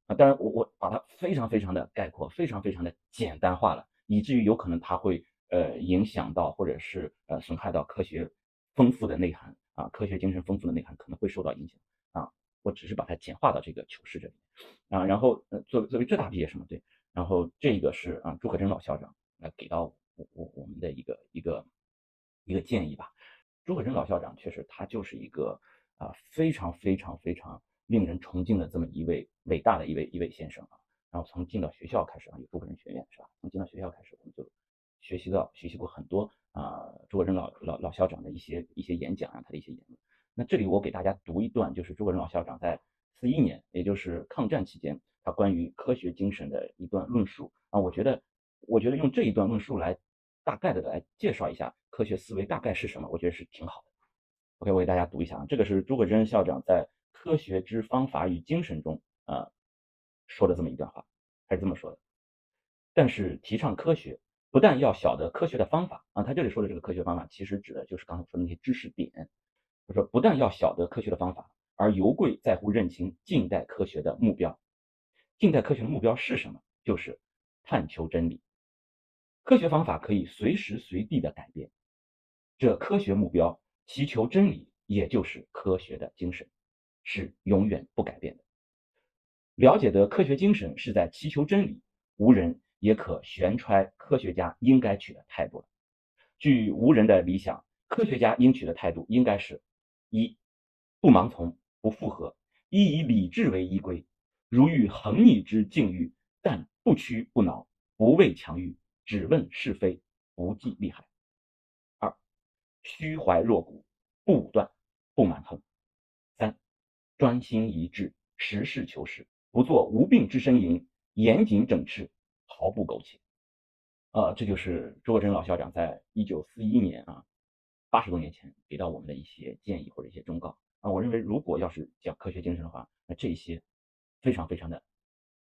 啊，当然我我把它非常非常的概括，非常非常的简单化了，以至于有可能它会呃影响到或者是呃损害到科学丰富的内涵啊，科学精神丰富的内涵可能会受到影响啊。我只是把它简化到这个求是这里啊，然后呃作为作为浙大毕业生对，然后这个是啊朱可桢老校长来给到我我我们的一个一个一个建议吧。朱可桢老校长确实他就是一个啊非常非常非常。令人崇敬的这么一位伟大的一位一位先生啊，然后从进到学校开始啊，有诸葛人学院是吧？从进到学校开始，我们就学习到学习过很多啊，诸葛人老老老校长的一些一些演讲啊，他的一些言论。那这里我给大家读一段，就是诸葛人老校长在四一年，也就是抗战期间，他关于科学精神的一段论述啊。我觉得，我觉得用这一段论述来大概的来介绍一下科学思维大概是什么，我觉得是挺好的。OK，我给大家读一下啊，这个是诸葛真校长在。科学之方法与精神中啊说的这么一段话，还是这么说的。但是提倡科学不但要晓得科学的方法啊，他这里说的这个科学方法，其实指的就是刚才说的那些知识点。他说，不但要晓得科学的方法，而尤贵在乎认清近代科学的目标。近代科学的目标是什么？就是探求真理。科学方法可以随时随地的改变，这科学目标祈求真理，也就是科学的精神，是永远不改变的。了解的科学精神是在祈求真理，无人也可悬揣科学家应该取的态度了。据无人的理想，科学家应取的态度应该是。一不盲从，不附和，一以理智为依归。如遇横逆之境遇，但不屈不挠，不畏强欲，只问是非，不计利害。二虚怀若谷，不武断，不蛮横。专心一致，实事求是，不做无病之呻吟，严谨整饬，毫不苟且。呃，这就是周国珍老校长在一九四一年啊。八十多年前给到我们的一些建议或者一些忠告啊，我认为如果要是讲科学精神的话，那这些非常非常的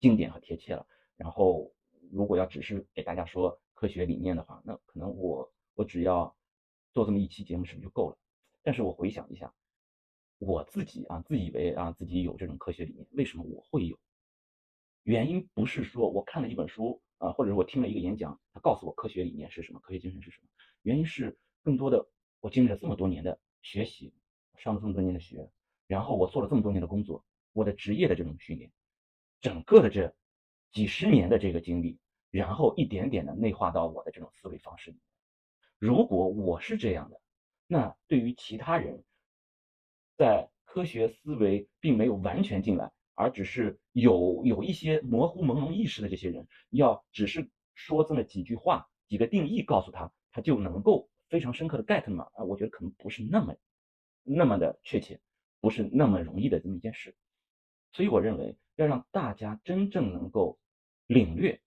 经典和贴切了。然后如果要只是给大家说科学理念的话，那可能我我只要做这么一期节目是不是就够了？但是我回想一下，我自己啊自以为啊自己有这种科学理念，为什么我会有？原因不是说我看了一本书啊，或者是我听了一个演讲，他告诉我科学理念是什么，科学精神是什么？原因是更多的。我经历了这么多年的学习，上了这么多年的学，然后我做了这么多年的工作，我的职业的这种训练，整个的这几十年的这个经历，然后一点点的内化到我的这种思维方式里。如果我是这样的，那对于其他人，在科学思维并没有完全进来，而只是有有一些模糊朦胧意识的这些人，要只是说这么几句话、几个定义告诉他，他就能够。非常深刻的 get 嘛啊，我觉得可能不是那么那么的确切，不是那么容易的这么一件事。所以我认为要让大家真正能够领略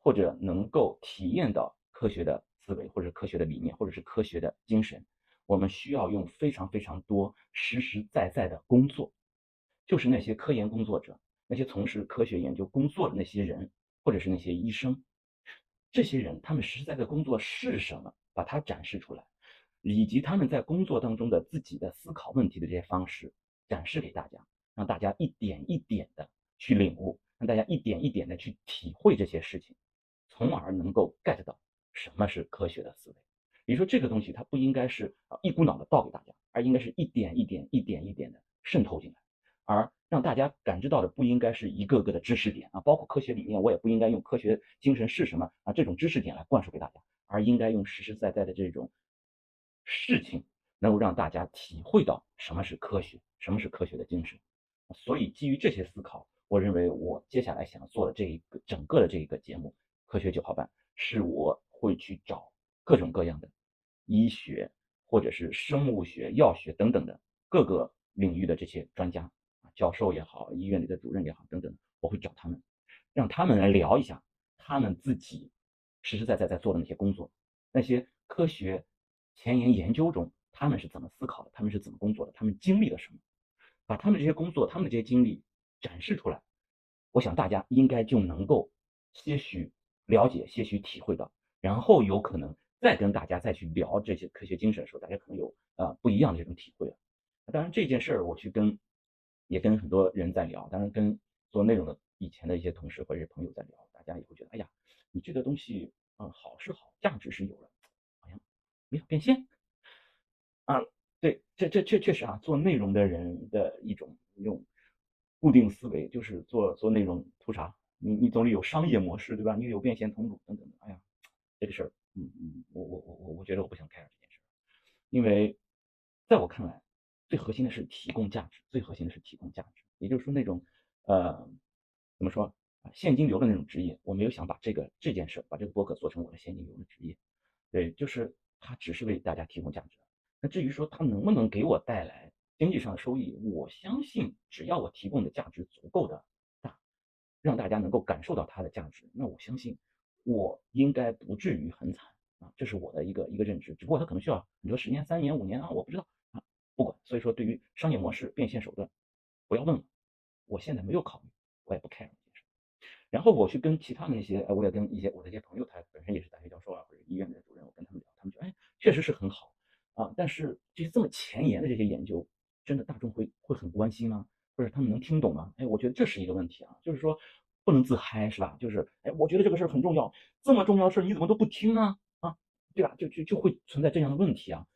或者能够体验到科学的思维或者科学的理念或者是科学的精神，我们需要用非常非常多实实在在的工作，就是那些科研工作者，那些从事科学研究工作的那些人，或者是那些医生，这些人他们实实在在工作是什么？把它展示出来，以及他们在工作当中的自己的思考问题的这些方式展示给大家，让大家一点一点的去领悟，让大家一点一点的去体会这些事情，从而能够 get 到什么是科学的思维。比如说这个东西，它不应该是啊一股脑的倒给大家，而应该是一点一点、一点一点的渗透进来，而让大家感知到的不应该是一个个的知识点啊，包括科学理念，我也不应该用科学精神是什么啊这种知识点来灌输给大家。而应该用实实在在的这种事情，能够让大家体会到什么是科学，什么是科学的精神。所以基于这些思考，我认为我接下来想做的这一个整个的这一个节目《科学九号班》，是我会去找各种各样的医学或者是生物学、药学等等的各个领域的这些专家啊，教授也好，医院里的主任也好等等，我会找他们，让他们来聊一下他们自己。实实在在在做的那些工作，那些科学前沿研究中，他们是怎么思考的？他们是怎么工作的？他们经历了什么？把他们这些工作、他们的这些经历展示出来，我想大家应该就能够些许了解、些许体会到，然后有可能再跟大家再去聊这些科学精神的时候，大家可能有啊不一样的这种体会了。当然这件事儿我去跟也跟很多人在聊，当然跟做内容的以前的一些同事或者是朋友在聊，大家也会觉得，哎呀。你这个东西啊，好是好，价值是有了，好像没有变现啊。对，这这确确实啊，做内容的人的一种用固定思维，就是做做内容图啥？你你总得有商业模式，对吧？你有变现通路等等。哎呀，这个事儿，嗯嗯，我我我我我觉得我不想开这件事，因为在我看来，最核心的是提供价值，最核心的是提供价值。也就是说，那种呃，怎么说？现金流的那种职业，我没有想把这个这件事，把这个博客做成我的现金流的职业。对，就是它只是为大家提供价值。那至于说它能不能给我带来经济上的收益，我相信只要我提供的价值足够的大，让大家能够感受到它的价值，那我相信我应该不至于很惨啊。这是我的一个一个认知。只不过它可能需要很多十年、三年、五年啊，我不知道啊，不管。所以说，对于商业模式、变现手段，不要问了，我现在没有考虑，我也不 care。然后我去跟其他的那些，呃，我也跟一些我的一些朋友，他本身也是大学教授啊，或者医院的主任，我跟他们聊，他们说，哎，确实是很好啊。但是这些这么前沿的这些研究，真的大众会会很关心吗？或者他们能听懂吗？哎，我觉得这是一个问题啊，就是说不能自嗨，是吧？就是，哎，我觉得这个事儿很重要，这么重要的事儿你怎么都不听呢？啊，对吧？就就就会存在这样的问题啊。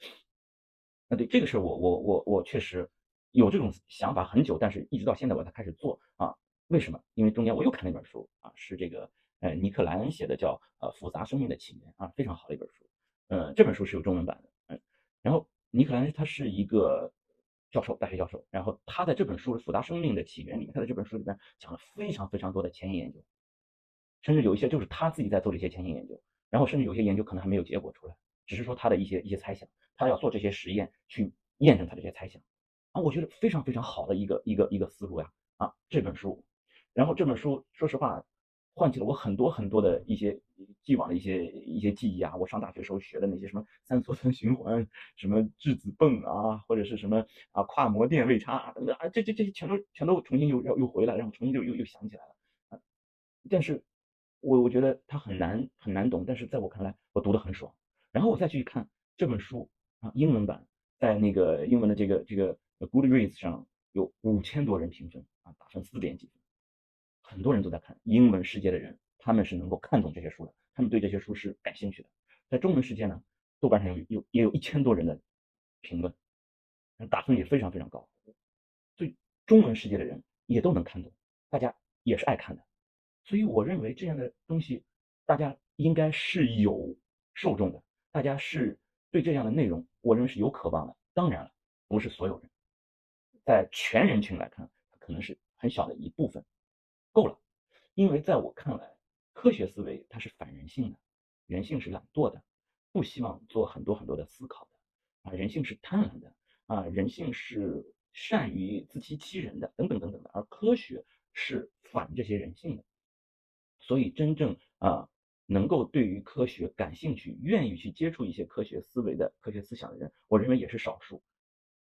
啊，对这个事儿，我我我我确实有这种想法很久，但是一直到现在我才开始做啊。为什么？因为中间我又看了一本书啊，是这个呃尼克莱恩写的，叫呃复杂生命的起源啊，非常好的一本书。呃，这本书是有中文版的，嗯，然后尼克莱恩他是一个教授，大学教授，然后他在这本书《复杂生命的起源》里面，他在这本书里面讲了非常非常多的前沿研究，甚至有一些就是他自己在做的一些前沿研究，然后甚至有些研究可能还没有结果出来，只是说他的一些一些猜想，他要做这些实验去验证他这些猜想。啊，我觉得非常非常好的一个一个一个思路呀啊，这本书。然后这本书，说实话，唤起了我很多很多的一些既往的一些一些记忆啊。我上大学时候学的那些什么三羧酸循环，什么质子泵啊，或者是什么啊跨膜电位差啊等等啊，这这这些全都全都重新又又又回来，然后重新又又又想起来了。但是，我我觉得它很难很难懂，但是在我看来，我读得很爽。然后我再去看这本书啊，英文版在那个英文的这个这个 Goodreads 上有五千多人评分啊，打分四点几分。很多人都在看英文世界的人，他们是能够看懂这些书的，他们对这些书是感兴趣的。在中文世界呢，豆瓣上有有也有一千多人的评论，打分也非常非常高，对中文世界的人也都能看懂，大家也是爱看的。所以我认为这样的东西，大家应该是有受众的，大家是对这样的内容，我认为是有渴望的。当然了，不是所有人，在全人群来看，可能是很小的一部分。够了，因为在我看来，科学思维它是反人性的，人性是懒惰的，不希望做很多很多的思考的啊，人性是贪婪的啊，人性是善于自欺欺人的等等等等的，而科学是反这些人性的，所以真正啊能够对于科学感兴趣、愿意去接触一些科学思维的科学思想的人，我认为也是少数。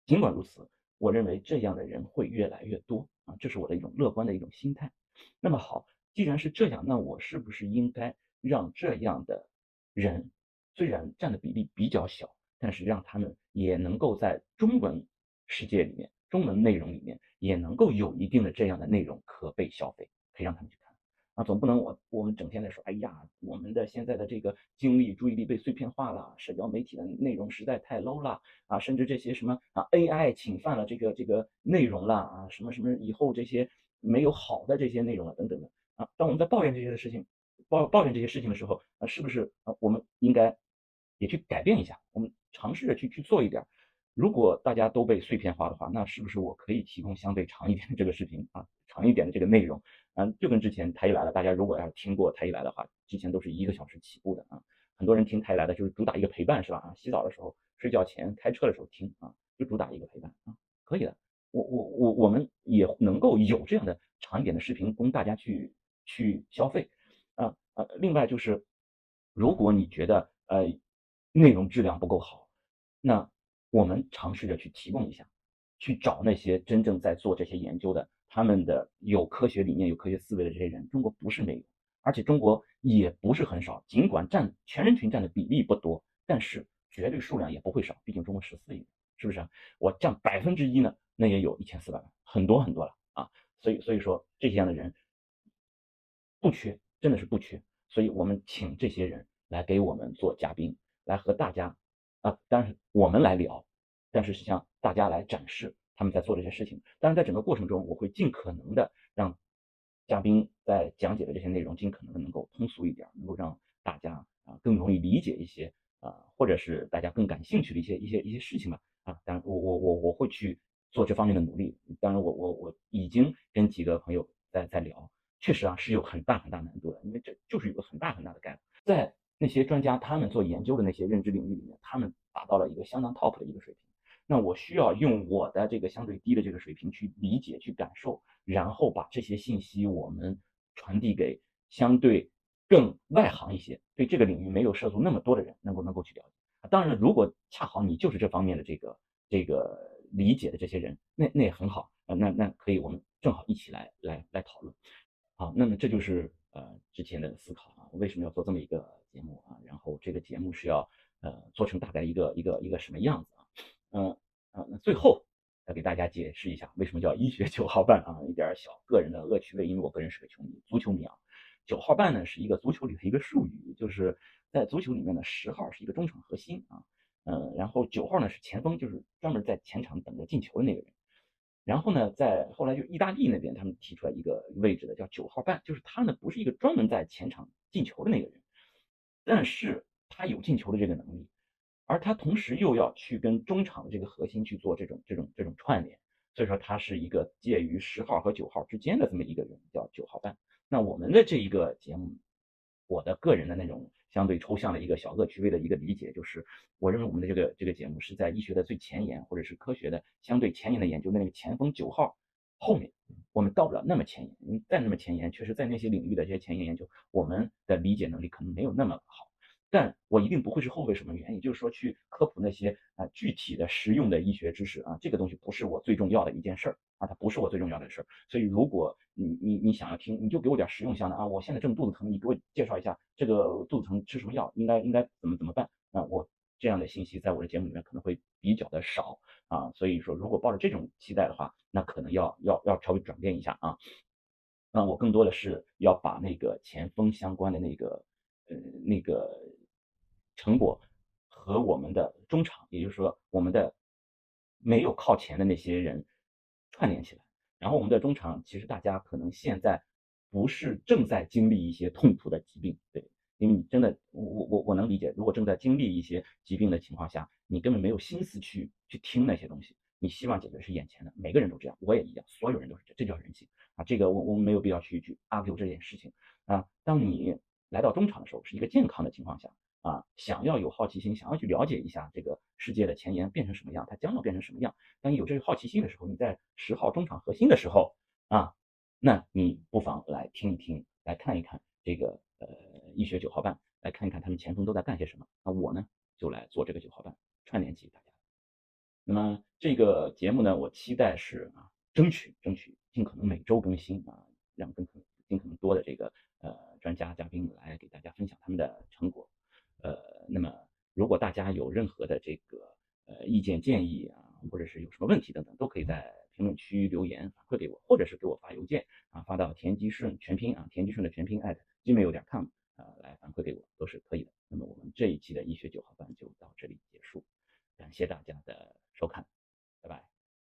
尽管如此，我认为这样的人会越来越多啊，这是我的一种乐观的一种心态。那么好，既然是这样，那我是不是应该让这样的人，虽然占的比例比较小，但是让他们也能够在中文世界里面、中文内容里面，也能够有一定的这样的内容可被消费，可以让他们去看啊，总不能我我们整天在说，哎呀，我们的现在的这个精力、注意力被碎片化了，社交媒体的内容实在太 low 了啊，甚至这些什么啊 AI 侵犯了这个这个内容了啊，什么什么以后这些。没有好的这些内容了，等等的啊。当我们在抱怨这些的事情，抱抱怨这些事情的时候，啊，是不是啊？我们应该也去改变一下，我们尝试着去去做一点。如果大家都被碎片化的话，那是不是我可以提供相对长一点的这个视频啊，长一点的这个内容？嗯，就跟之前台一来了，大家如果要是听过台一来的话，之前都是一个小时起步的啊。很多人听台一来的就是主打一个陪伴，是吧？啊，洗澡的时候、睡觉前、开车的时候听啊，就主打一个陪伴啊，可以的。我我我我们也能够有这样的长一点的视频供大家去去消费，啊啊，另外就是，如果你觉得呃内容质量不够好，那我们尝试着去提供一下，去找那些真正在做这些研究的，他们的有科学理念、有科学思维的这些人。中国不是没有，而且中国也不是很少，尽管占全人群占的比例不多，但是绝对数量也不会少，毕竟中国十四亿，是不是？我占百分之一呢？那也有一千四百万，很多很多了啊！所以所以说这些样的人不缺，真的是不缺。所以我们请这些人来给我们做嘉宾，来和大家啊，当然我们来聊，但是向大家来展示他们在做这些事情。当然在整个过程中，我会尽可能的让嘉宾在讲解的这些内容尽可能的能够通俗一点，能够让大家啊更容易理解一些啊，或者是大家更感兴趣的一些一些一些事情吧啊。当然我我我我会去。做这方面的努力，当然我我我已经跟几个朋友在在聊，确实啊是有很大很大难度的，因为这就是有个很大很大的概率，在那些专家他们做研究的那些认知领域里面，他们达到了一个相当 top 的一个水平，那我需要用我的这个相对低的这个水平去理解、去感受，然后把这些信息我们传递给相对更外行一些、对这个领域没有涉足那么多的人，能够能够去了解。当然，如果恰好你就是这方面的这个这个。理解的这些人，那那也很好呃，那那可以，我们正好一起来来来讨论。好，那么这就是呃之前的思考啊，为什么要做这么一个节目啊？然后这个节目是要呃做成大概一个一个一个什么样子啊？嗯啊，那最后要给大家解释一下为什么叫医学九号半啊，一点小个人的恶趣味，因为我个人是个球迷，足球迷啊。九号半呢是一个足球里的一个术语，就是在足球里面呢，十号是一个中场核心啊，嗯，然后九号呢是前锋，就是专门在前场等着进球的那个人。然后呢，在后来就意大利那边，他们提出来一个位置的叫九号半，就是他呢不是一个专门在前场进球的那个人，但是他有进球的这个能力，而他同时又要去跟中场的这个核心去做这种这种这种串联，所以说他是一个介于十号和九号之间的这么一个人，叫九号半。那我们的这一个节目，我的个人的那种相对抽象的一个小恶趣味的一个理解，就是我认为我们的这个这个节目是在医学的最前沿，或者是科学的相对前沿的研究的那个前锋九号后面，我们到不了那么前沿。再那么前沿，确实在那些领域的这些前沿研究，我们的理解能力可能没有那么好。但我一定不会是后备什么原因就是说去科普那些啊具体的实用的医学知识啊，这个东西不是我最重要的一件事儿啊，它不是我最重要的事儿。所以如果你你你想要听，你就给我点实用项的啊，我现在正肚子疼，你给我介绍一下这个肚子疼吃什么药，应该应该怎么怎么办啊？我这样的信息在我的节目里面可能会比较的少啊，所以说如果抱着这种期待的话，那可能要要要稍微转变一下啊。那我更多的是要把那个前锋相关的那个呃那个。成果和我们的中场，也就是说我们的没有靠前的那些人串联起来。然后我们的中场，其实大家可能现在不是正在经历一些痛苦的疾病，对，因为你真的，我我我我能理解，如果正在经历一些疾病的情况下，你根本没有心思去去听那些东西，你希望解决是眼前的，每个人都这样，我也一样，所有人都是这，这叫人性啊。这个我我们没有必要去去 argue 这件事情啊。当你来到中场的时候，是一个健康的情况下。啊，想要有好奇心，想要去了解一下这个世界的前沿变成什么样，它将要变成什么样。当你有这个好奇心的时候，你在十号中场核心的时候啊，那你不妨来听一听，来看一看这个呃医学九号半，来看一看他们前锋都在干些什么。那我呢，就来做这个九号半，串联起大家。那么这个节目呢，我期待是啊，争取争取尽可能每周更新啊，让更可尽可能多的这个呃专家嘉宾来给大家分享他们的成果。呃，那么如果大家有任何的这个呃意见建议啊，或者是有什么问题等等，都可以在评论区留言反馈给我，或者是给我发邮件啊，发到田吉顺全拼啊，田吉顺的全拼 at gmail 点 com 啊，来反馈给我都是可以的。那么我们这一期的医学九号班就到这里结束，感谢大家的收看。拜拜